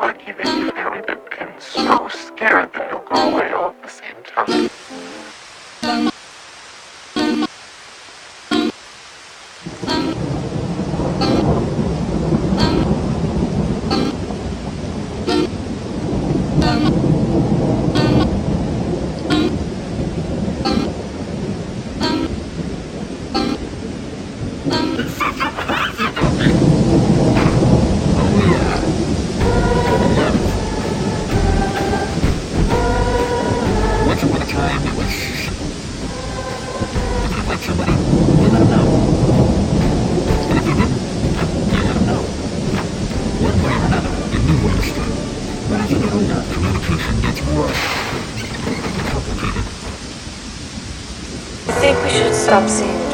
like if you're and so scared that you'll go away all at the same time. I think we should stop seeing